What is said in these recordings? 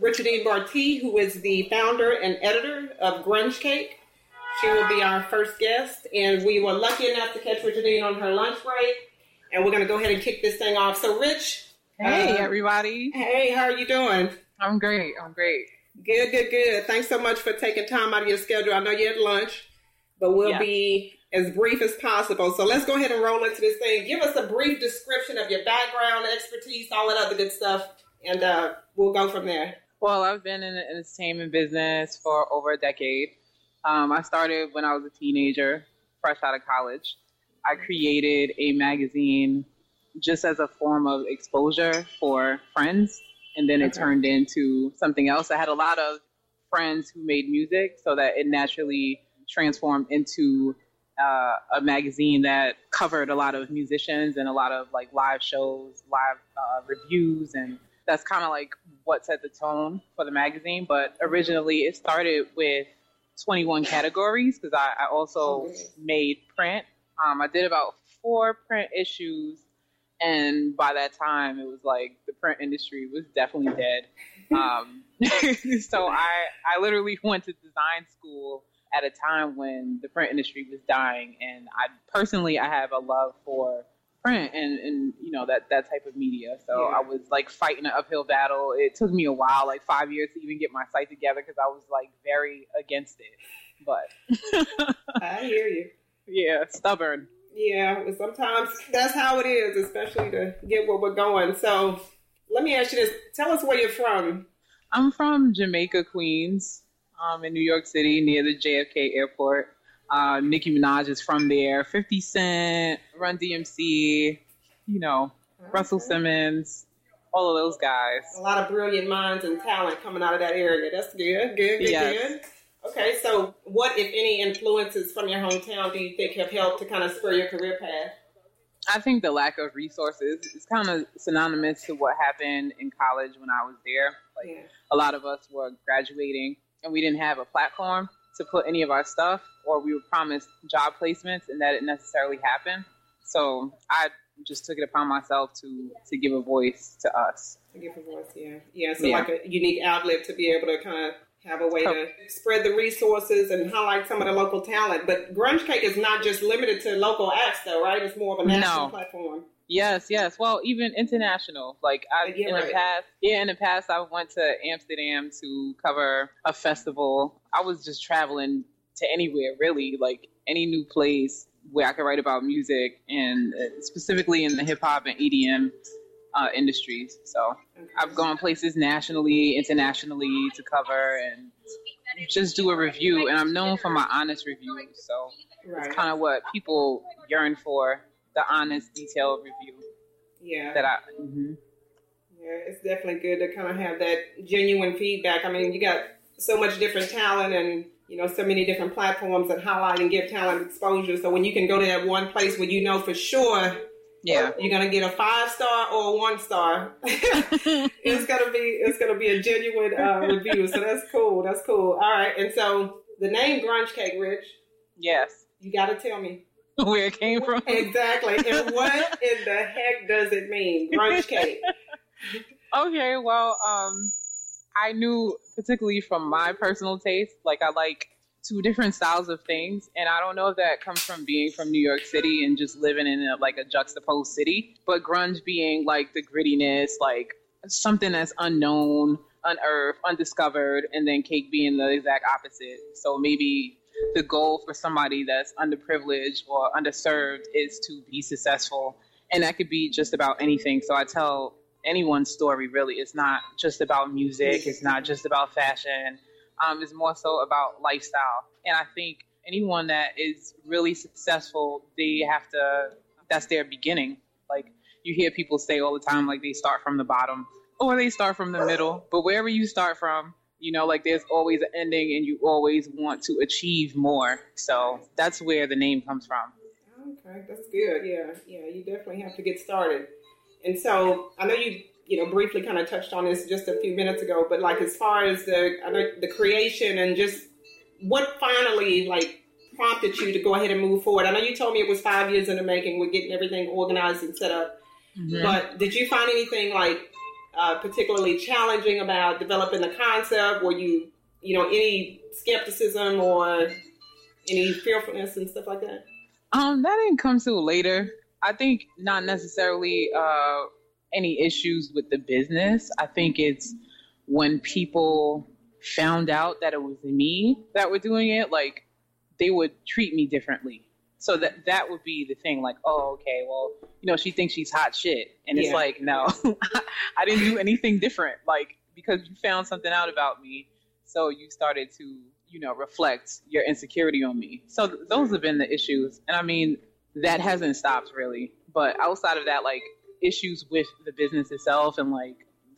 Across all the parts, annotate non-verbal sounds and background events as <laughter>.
Richardine Bartee, who is the founder and editor of Grunge Cake. She will be our first guest, and we were lucky enough to catch Richardine on her lunch break, and we're going to go ahead and kick this thing off. So, Rich. Hey, uh, everybody. Hey, how are you doing? I'm great. I'm great. Good, good, good. Thanks so much for taking time out of your schedule. I know you had lunch, but we'll yeah. be as brief as possible. So let's go ahead and roll into this thing. Give us a brief description of your background, expertise, all that other good stuff, and uh, we'll go from there. Well, I've been in the entertainment business for over a decade. Um, I started when I was a teenager, fresh out of college. I created a magazine just as a form of exposure for friends, and then it okay. turned into something else. I had a lot of friends who made music, so that it naturally transformed into uh, a magazine that covered a lot of musicians and a lot of like live shows, live uh, reviews, and that's kind of like what set the tone for the magazine. But originally, it started with 21 categories because I, I, also made print. Um, I did about four print issues, and by that time, it was like the print industry was definitely dead. <laughs> Um, <laughs> so I I literally <laughs> went to design school at a time when the print industry was dying. And I personally, I have a love for print and, and you know that that type of media. So yeah. I was like fighting an uphill battle. It took me a while, like five years, to even get my site together because I was like very against it. But <laughs> I hear you. Yeah, stubborn. Yeah, sometimes that's how it is, especially to get where we're going. So let me ask you this: Tell us where you're from. I'm from Jamaica, Queens um, in New York City near the JFK airport. Uh, Nicki Minaj is from there. 50 Cent, Run DMC, you know, okay. Russell Simmons, all of those guys. A lot of brilliant minds and talent coming out of that area. That's good, good, good, yes. good. Okay, so what, if any, influences from your hometown do you think have helped to kind of spur your career path? I think the lack of resources is kind of synonymous to what happened in college when I was there. Like yeah. a lot of us were graduating and we didn't have a platform to put any of our stuff, or we were promised job placements and that didn't necessarily happen. So I just took it upon myself to to give a voice to us. To give a voice, yeah, yeah. So yeah. like a unique outlet to be able to kind of have a way to spread the resources and highlight some of the local talent. But Grunge Cake is not just limited to local acts, though, right? It's more of a national no. platform. Yes, yes. Well, even international. Like I, in right. the past, yeah, in the past, I went to Amsterdam to cover a festival. I was just traveling to anywhere, really, like any new place where I could write about music, and uh, specifically in the hip hop and EDM uh, industries. So I've gone places nationally, internationally to cover and just do a review. And I'm known for my honest reviews, so it's kind of what people yearn for the honest, detailed review. Yeah. That I. Mm-hmm. Yeah, it's definitely good to kind of have that genuine feedback. I mean, you got so much different talent and you know so many different platforms that highlight and give talent exposure. So when you can go to that one place where you know for sure. Yeah, you're gonna get a five star or a one star. <laughs> <laughs> it's gonna be it's gonna be a genuine uh, review. So that's cool. That's cool. All right, and so the name Grunge Cake, Rich. Yes. You got to tell me <laughs> where it came from. Exactly. And <laughs> what in the heck does it mean? Grunge cake. <laughs> okay, well, um, I knew particularly from my personal taste, like I like two different styles of things, and I don't know if that comes from being from New York City and just living in a, like a juxtaposed city, but grunge being like the grittiness, like something that's unknown, unearthed, undiscovered, and then cake being the exact opposite. So maybe the goal for somebody that's underprivileged or underserved is to be successful. And that could be just about anything. So I tell anyone's story really. It's not just about music, it's not just about fashion. Um, it's more so about lifestyle. And I think anyone that is really successful, they have to, that's their beginning. Like you hear people say all the time, like they start from the bottom or they start from the middle. But wherever you start from, You know, like there's always an ending and you always want to achieve more. So that's where the name comes from. Okay, that's good. Yeah, yeah, you definitely have to get started. And so I know you, you know, briefly kind of touched on this just a few minutes ago, but like as far as the I know the creation and just what finally like prompted you to go ahead and move forward? I know you told me it was five years in the making with getting everything organized and set up, mm-hmm. but did you find anything like uh, particularly challenging about developing the concept? Were you, you know, any skepticism or any fearfulness and stuff like that? Um, that didn't come till later. I think not necessarily uh, any issues with the business. I think it's when people found out that it was me that were doing it, like they would treat me differently. So that that would be the thing, like, oh, okay, well, you know, she thinks she's hot shit, and yeah. it's like, no, <laughs> I didn't do anything different, like because you found something out about me, so you started to, you know, reflect your insecurity on me. So th- those have been the issues, and I mean, that hasn't stopped really. But outside of that, like issues with the business itself and like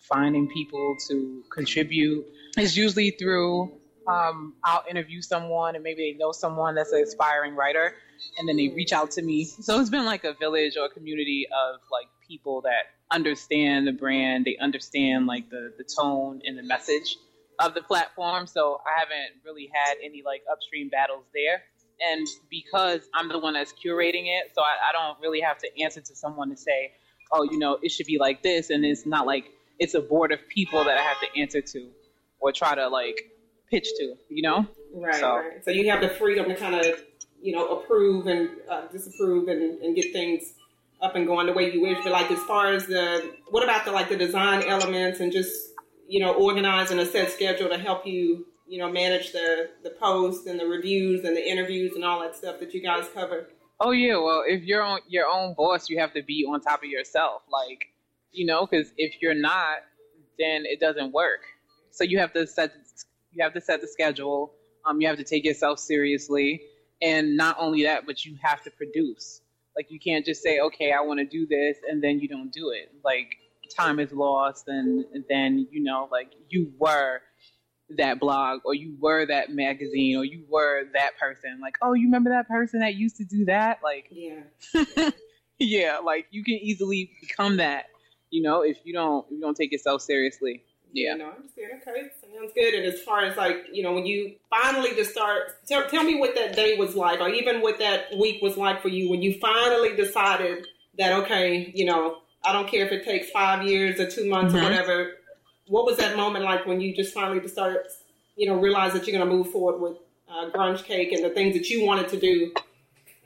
finding people to contribute is usually through um, I'll interview someone and maybe they know someone that's an aspiring writer and then they reach out to me. So it's been like a village or a community of like people that understand the brand, they understand like the, the tone and the message of the platform. So I haven't really had any like upstream battles there. And because I'm the one that's curating it, so I, I don't really have to answer to someone to say, oh, you know, it should be like this. And it's not like it's a board of people that I have to answer to or try to like pitch to, you know? Right, so, right. So you have the freedom to kind of, you know, approve and uh, disapprove and, and get things up and going the way you wish. But like as far as the, what about the like the design elements and just, you know, organizing a set schedule to help you, you know, manage the the posts and the reviews and the interviews and all that stuff that you guys cover? Oh yeah, well, if you're on your own boss, you have to be on top of yourself, like, you know, because if you're not, then it doesn't work. So you have to set you have to set the schedule. Um, you have to take yourself seriously, and not only that, but you have to produce. Like you can't just say, "Okay, I want to do this," and then you don't do it. Like time is lost, and, and then you know, like you were that blog, or you were that magazine, or you were that person. Like, oh, you remember that person that used to do that? Like, yeah, <laughs> yeah. Like you can easily become that. You know, if you don't, if you don't take yourself seriously. Yeah. No, I understand. Okay, sounds good. And as far as like, you know, when you finally just start, tell, tell me what that day was like, or even what that week was like for you when you finally decided that, okay, you know, I don't care if it takes five years or two months mm-hmm. or whatever. What was that moment like when you just finally just started, you know, realize that you're going to move forward with uh, Grunge Cake and the things that you wanted to do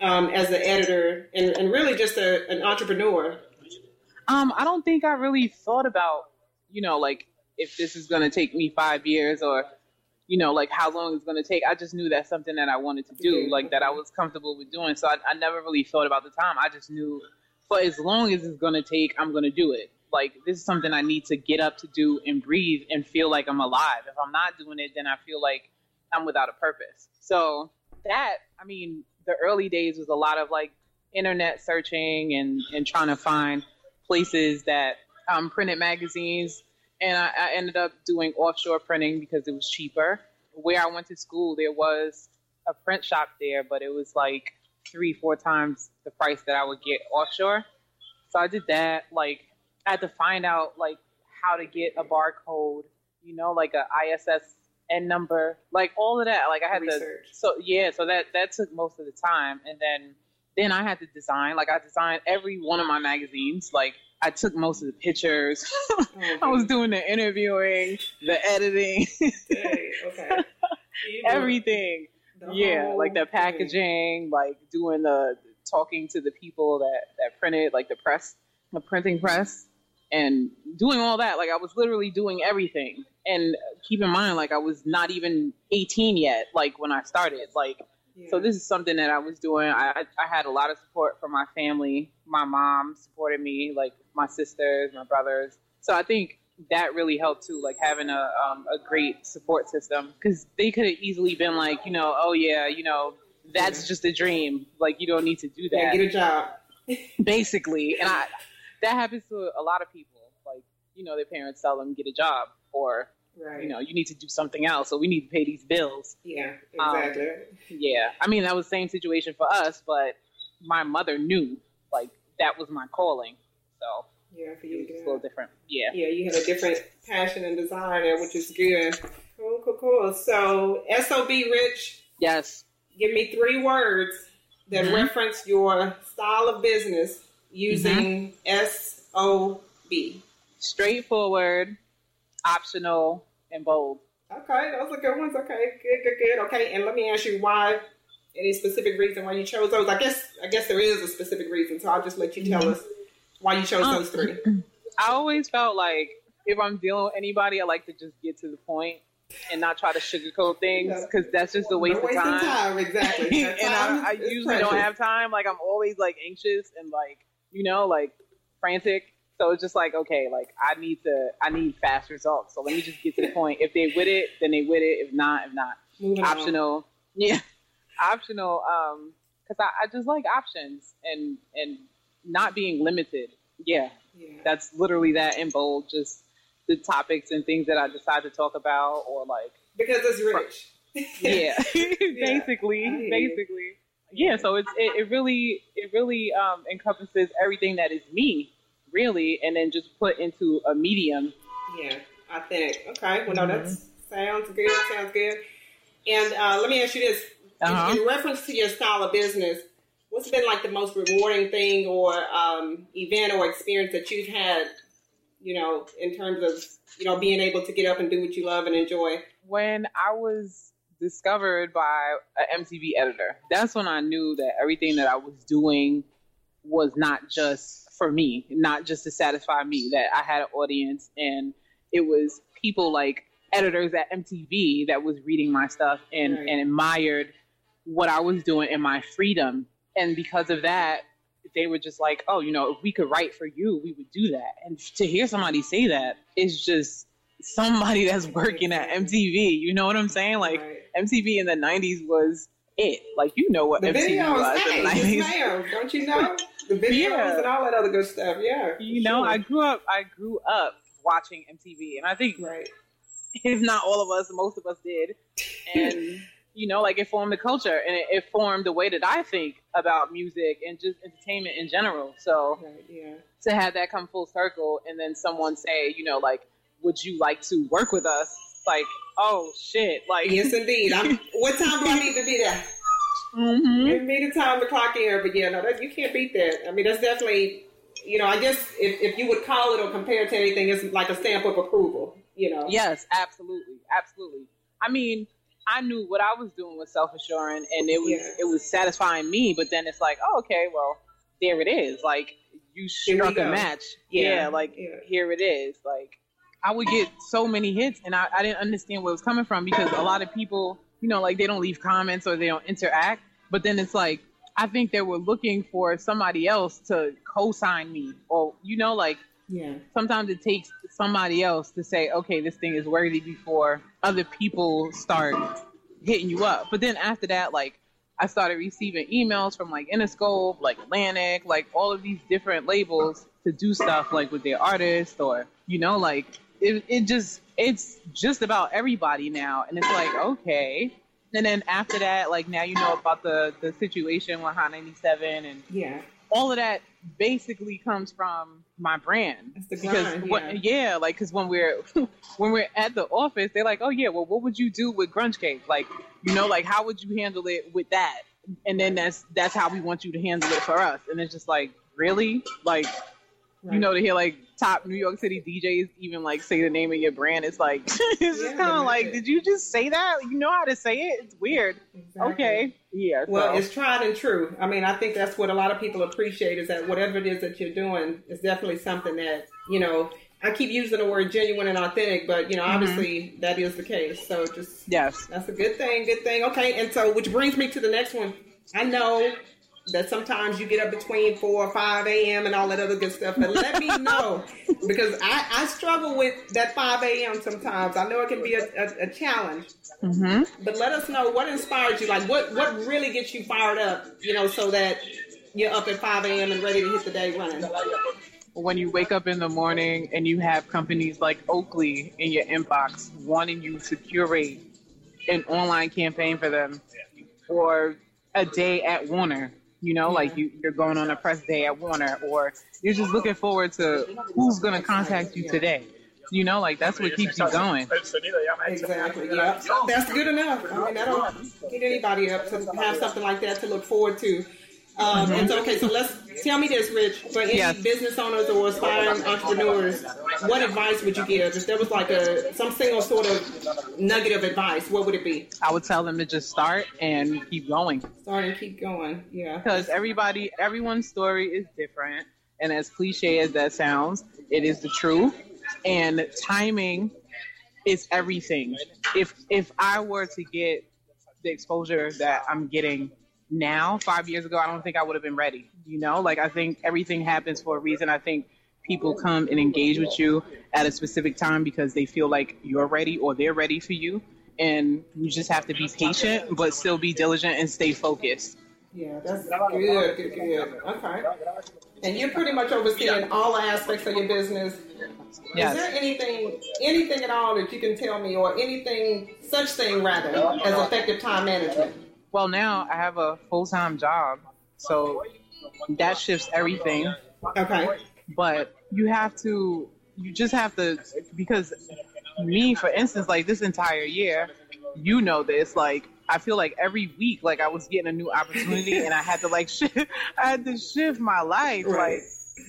um, as an editor and, and really just a, an entrepreneur? Um, I don't think I really thought about, you know, like if this is going to take me five years or you know like how long it's going to take. I just knew that's something that i wanted to do like that i was comfortable with doing. So I, I never really thought about the time. I just knew for as long as it's going to take i'm going to do it. Like this is something i need to get up to do and breathe and feel like i'm alive. If i'm not doing it then i feel like i'm without a purpose. So that i mean the early days was a lot of like internet searching and and trying to find places that um, printed magazines and I, I, ended up doing offshore printing because it was cheaper. Where I went to school, there was a print shop there, but it was like three, four times the price that I would get offshore. So I did that. Like, I had to find out like how to get a barcode, you know, like a ISSN number, like all of that. Like I had Research. to. So yeah, so that that took most of the time, and then then I had to design. Like I designed every one of my magazines, like I took most of the pictures. <laughs> I was doing the interviewing, the editing, okay, <laughs> everything. Yeah, like the packaging, thing. like doing the talking to the people that that printed, like the press, the printing press, and doing all that. Like I was literally doing everything. And keep in mind, like I was not even 18 yet. Like when I started, like so this is something that I was doing. I, I had a lot of support from my family. My mom supported me, like my sisters, my brothers. So I think that really helped too, like having a um, a great support system because they could have easily been like, you know, oh yeah, you know, that's just a dream. Like you don't need to do that. Yeah, get a job. <laughs> <laughs> Basically, and I that happens to a lot of people. Like you know, their parents tell them get a job or right. Right. You know, you need to do something else, so we need to pay these bills. Yeah, exactly. Um, yeah, I mean that was the same situation for us, but my mother knew like that was my calling, so yeah, for you, it was a little different. Yeah, yeah, you had a different passion and desire there, which is good. Cool, cool, cool. So, SOB Rich. Yes. Give me three words that mm-hmm. reference your style of business using mm-hmm. SOB. Straightforward, optional, and bold. Okay, those are good ones. Okay, good, good, good. Okay, and let me ask you why. Any specific reason why you chose those? I guess I guess there is a specific reason, so I'll just let you tell mm-hmm. us why you chose um, those three. I always felt like if I'm dealing with anybody, I like to just get to the point and not try to sugarcoat things because that's just a waste, no of time. time. Exactly. <laughs> and I, I usually precious. don't have time. Like I'm always like anxious and like you know like frantic. So it's just like okay, like I need to, I need fast results. So let me just get to the point. If they with it, then they with it. If not, if not, Moving optional. On. <laughs> Yeah, optional. Um, because I, I just like options and and not being limited. Yeah, yeah. that's literally that in bold. Just the topics and things that I decide to talk about, or like because it's rich. <laughs> yeah, basically, yeah. basically. Yeah, so it's it, it really it really um, encompasses everything that is me, really, and then just put into a medium. Yeah, I think. Okay, well, no, that mm-hmm. sounds good. Sounds good. And uh, let me ask you this: uh-huh. in, in reference to your style of business, what's been like the most rewarding thing or um, event or experience that you've had you know, in terms of, you know, being able to get up and do what you love and enjoy? When I was discovered by an MTV editor, that's when I knew that everything that I was doing was not just for me, not just to satisfy me, that I had an audience and it was people like editors at MTV that was reading my stuff and, right. and admired what I was doing and my freedom. And because of that, they were just like, oh, you know, if we could write for you, we would do that. And to hear somebody say that is just somebody <laughs> that's working at MTV. You know what I'm saying? Like right. MTV in the '90s was it. Like you know what the MTV videos, was hey, in the '90s. Yes, don't you know the <laughs> videos yeah. and all that other good stuff? Yeah. You know, I grew up. I grew up watching MTV, and I think right. if not all of us, most of us did, <laughs> and you know, like it formed the culture and it, it, formed the way that I think about music and just entertainment in general. So right, yeah. to have that come full circle and then someone say, you know, like, would you like to work with us? Like, oh shit! Like, yes, indeed. I'm, <laughs> what time do I need to be there? Mm-hmm. Give me the time to clock in, but yeah, no, that, you can't beat that. I mean, that's definitely, you know, I guess if, if you would call it or compare it to anything, it's like a stamp of approval. You know. Yes, absolutely, absolutely. I mean, I knew what I was doing was self assuring and it was yeah. it was satisfying me. But then it's like, oh, okay, well, there it is. Like you struck a match. Yeah, yeah like yeah. here it is. Like I would get so many hits and I, I didn't understand where it was coming from because a lot of people, you know, like they don't leave comments or they don't interact. But then it's like I think they were looking for somebody else to co-sign me or you know, like yeah. Sometimes it takes somebody else to say, okay, this thing is worthy before other people start hitting you up. But then after that, like I started receiving emails from like Interscope, like Atlantic, like all of these different labels to do stuff like with their artists or you know, like it, it just it's just about everybody now and it's like, okay. And then after that, like now you know about the the situation with Hot 97 and yeah all of that basically comes from my brand. Because what, yeah. like because when we're <laughs> when we're at the office they're like oh yeah well what would you do with grunge cake? Like you know like how would you handle it with that? And then that's that's how we want you to handle it for us. And it's just like really? Like Right. You know, to hear like top New York City DJs even like say the name of your brand, it's like <laughs> it's yeah, just kind of like, did you just say that? You know how to say it? It's weird. Exactly. Okay, yeah. Well, so. it's tried and true. I mean, I think that's what a lot of people appreciate is that whatever it is that you're doing is definitely something that you know. I keep using the word genuine and authentic, but you know, mm-hmm. obviously that is the case. So just yes, that's a good thing. Good thing. Okay, and so which brings me to the next one. I know that sometimes you get up between 4 or 5 a.m. and all that other good stuff. But let me <laughs> know because I, I struggle with that 5 a.m. sometimes. I know it can be a, a, a challenge. Mm-hmm. But let us know what inspires you. Like what, what really gets you fired up, you know, so that you're up at 5 a.m. and ready to hit the day running. when you wake up in the morning and you have companies like Oakley in your inbox wanting you to curate an online campaign for them or a day at Warner. You know, yeah. like you, you're going on a press day at Warner, or you're just looking forward to who's going to contact you today. You know, like that's what keeps you going. Exactly. Yeah, that's good enough. I mean, that'll get anybody up to have something like that to look forward to. Um, mm-hmm. And so, okay, so let's tell me this, Rich. For any yes. business owners or aspiring entrepreneurs, what advice would you give? If there was like a some single sort of nugget of advice, what would it be? I would tell them to just start and keep going. Start and keep going. Yeah. Because everybody, everyone's story is different, and as cliche as that sounds, it is the truth. And timing is everything. If if I were to get the exposure that I'm getting now, five years ago, I don't think I would have been ready. You know, like I think everything happens for a reason. I think people come and engage with you at a specific time because they feel like you're ready or they're ready for you. And you just have to be patient, but still be diligent and stay focused. Yeah, that's good, good, good. Okay. And you're pretty much overseeing all aspects of your business. Yes. Is there anything, anything at all that you can tell me, or anything, such thing rather, as effective time management? Well, now I have a full time job, so that shifts everything. Okay. But you have to, you just have to, because me, for instance, like this entire year, you know this, like I feel like every week, like I was getting a new opportunity, and I had to like <laughs> shift, I had to shift my life, right. like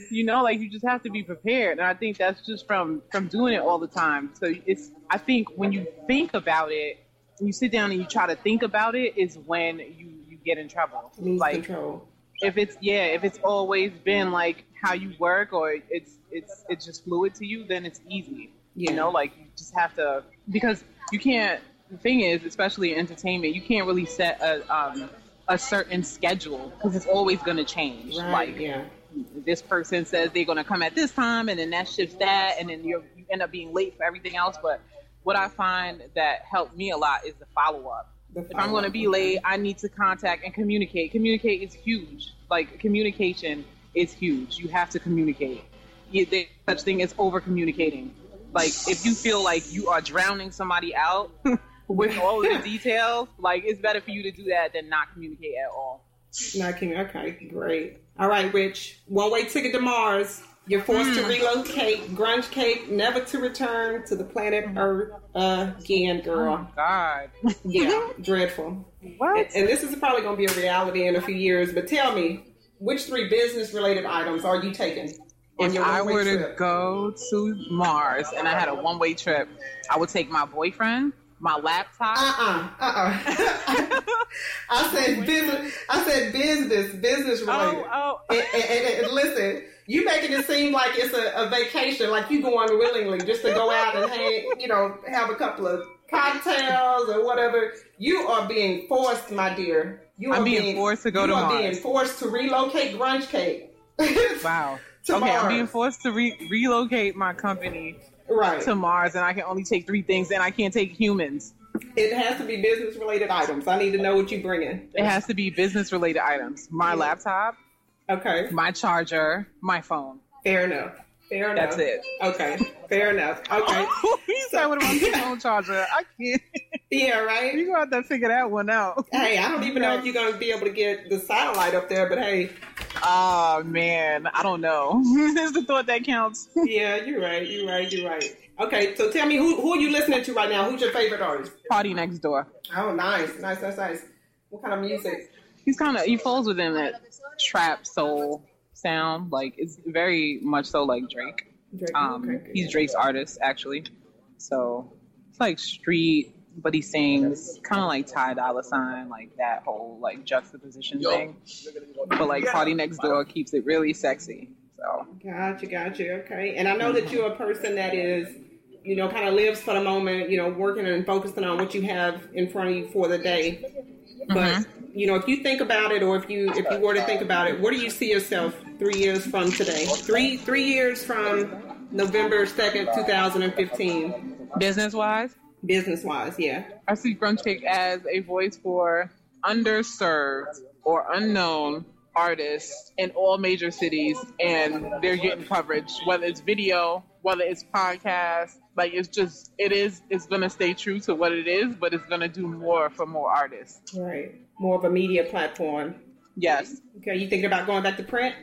you know, like you just have to be prepared, and I think that's just from from doing it all the time. So it's, I think when you think about it you sit down and you try to think about it is when you you get in trouble. Lose like control. if it's yeah, if it's always been like how you work or it's it's it's just fluid to you, then it's easy. Yeah. You know, like you just have to because you can't. The thing is, especially in entertainment, you can't really set a um, a certain schedule because it's always going to change. Right, like yeah. this person says they're going to come at this time, and then that shifts that, and then you you end up being late for everything else. But what I find that helped me a lot is the follow up. If I'm going to be late, I need to contact and communicate. Communicate is huge. Like communication is huge. You have to communicate. There's such thing as over communicating. Like if you feel like you are drowning somebody out <laughs> with all the details, like it's better for you to do that than not communicate at all. Not communicate. Okay, great. All right, Rich. One way ticket to Mars. You're forced mm. to hmm. relocate, grunge cake, never to return to the planet Earth again, girl. Oh, God. <laughs> yeah, dreadful. What? And, and this is probably going to be a reality in a few years, but tell me, which three business related items are you taking? If I were to go to Mars and I had a one way trip, I would take my boyfriend, my laptop. Uh uh-uh, uh. <laughs> I said business. I said business, business related. Oh, oh. and, and, and listen, you making it seem like it's a, a, vacation, like you going willingly just to go out and hang, you know, have a couple of cocktails or whatever. You are being forced, my dear. You I'm being, being, forced to go to Mars. You are being forced to relocate Grunge Cake. <laughs> wow. okay, I'm being forced to re- relocate my company right. to Mars, and I can only take three things, and I can't take humans. It has to be business related items. I need to know what you bring in. It has to be business related items. My yeah. laptop, Okay. My charger, my phone. Fair enough. Fair enough. That's it. Okay. Fair enough. Okay. <laughs> you said with my <laughs> phone charger. I can't. Yeah, right. You got to figure that one out. Hey, I don't even know if you're gonna be able to get the satellite up there, but hey. Oh man, I don't know. <laughs> Is the thought that counts. yeah, you're right. You're right. You're right. Okay, so tell me who who are you listening to right now? Who's your favorite artist? Party Next Door. Oh, nice, nice, nice, nice. What kind of music? He's kind of he falls within that trap soul sound. Like it's very much so like Drake. Drake. Um, okay. He's Drake's artist actually. So it's like street, but he sings kind of like Ty Dolla Sign, like that whole like juxtaposition Yo. thing. But like Party Next Door keeps it really sexy. So gotcha, gotcha. Okay, and I know that you're a person that is you know, kind of lives for the moment, you know, working and focusing on what you have in front of you for the day. But mm-hmm you know, if you think about it, or if you if you were to think about it, where do you see yourself three years from today? Three three years from November second, two thousand and fifteen. Business wise. Business wise, yeah. I see Grunge Cake as a voice for underserved or unknown artists in all major cities and they're getting coverage, whether it's video, whether it's podcast. Like it's just it is it's gonna stay true to what it is, but it's gonna do more for more artists. Right. More of a media platform. Yes. Okay. You thinking about going back to print?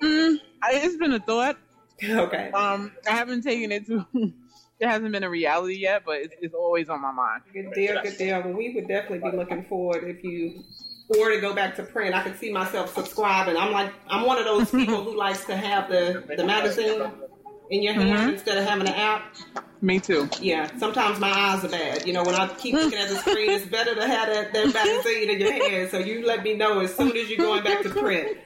Mm, it's been a thought. <laughs> Okay. Um, I haven't taken it to. <laughs> it hasn't been a reality yet, but it's, it's always on my mind. Good deal, good deal. Well, we would definitely be looking forward if you or to go back to print. I could see myself subscribing. I'm like I'm one of those people who likes to have the the magazine in your hand mm-hmm. instead of having an app. Me too. Yeah. Sometimes my eyes are bad. You know, when I keep looking at the screen, it's better to have that, that magazine in your hand. So you let me know as soon as you're going back to print.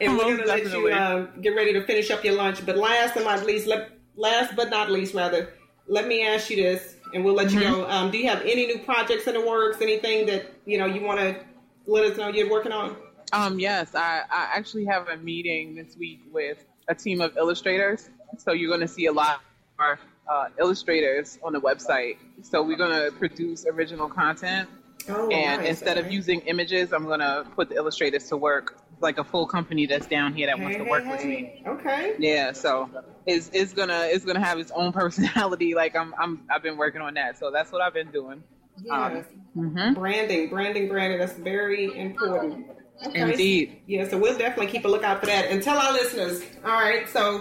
And we're gonna let you uh, get ready to finish up your lunch. But last but not least, let, last but not least, rather, let me ask you this, and we'll let mm-hmm. you go. Um, do you have any new projects in the works? Anything that you know you want to let us know you're working on? Um, yes, I, I actually have a meeting this week with a team of illustrators. So you're going to see a lot more uh, illustrators on the website. So we're going to produce original content. Oh, and nice. instead okay. of using images, I'm going to put the illustrators to work like a full company that's down here that hey, wants to work hey, with me. Okay. Yeah, so it's it's gonna it's gonna have its own <laughs> personality. Like I'm I'm I've been working on that, so that's what I've been doing. Yeah. Um, mm-hmm. Branding, branding, branding. That's very important. Okay. Indeed. Yeah, so we'll definitely keep a lookout for that. And tell our listeners, all right, so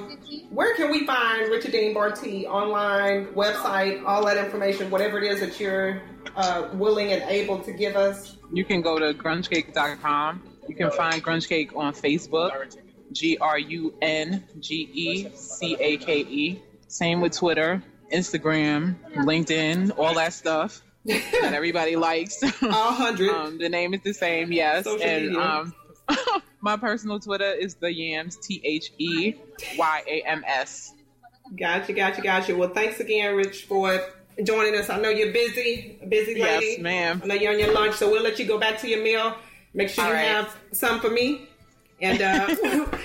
where can we find Richardine Bartee online, website, all that information, whatever it is that you're uh, willing and able to give us? You can go to grungecake.com. You can find Grunge Cake on Facebook, G R U N G E C A K E. Same with Twitter, Instagram, LinkedIn, all that stuff that everybody likes. A hundred. <laughs> um, the name is the same, yes. Social and um, <laughs> my personal Twitter is the Yams T H E Y A M S. Gotcha, gotcha, gotcha. Well, thanks again, Rich, for joining us. I know you're busy, busy lady. Yes, ma'am. I know you're on your lunch, so we'll let you go back to your meal. Make sure All you right. have some for me. And uh,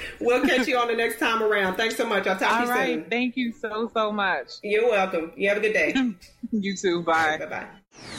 <laughs> we'll catch you on the next time around. Thanks so much. I'll talk All to you right. soon. Thank you so, so much. You're welcome. You have a good day. <laughs> you too. Bye. Right, bye bye.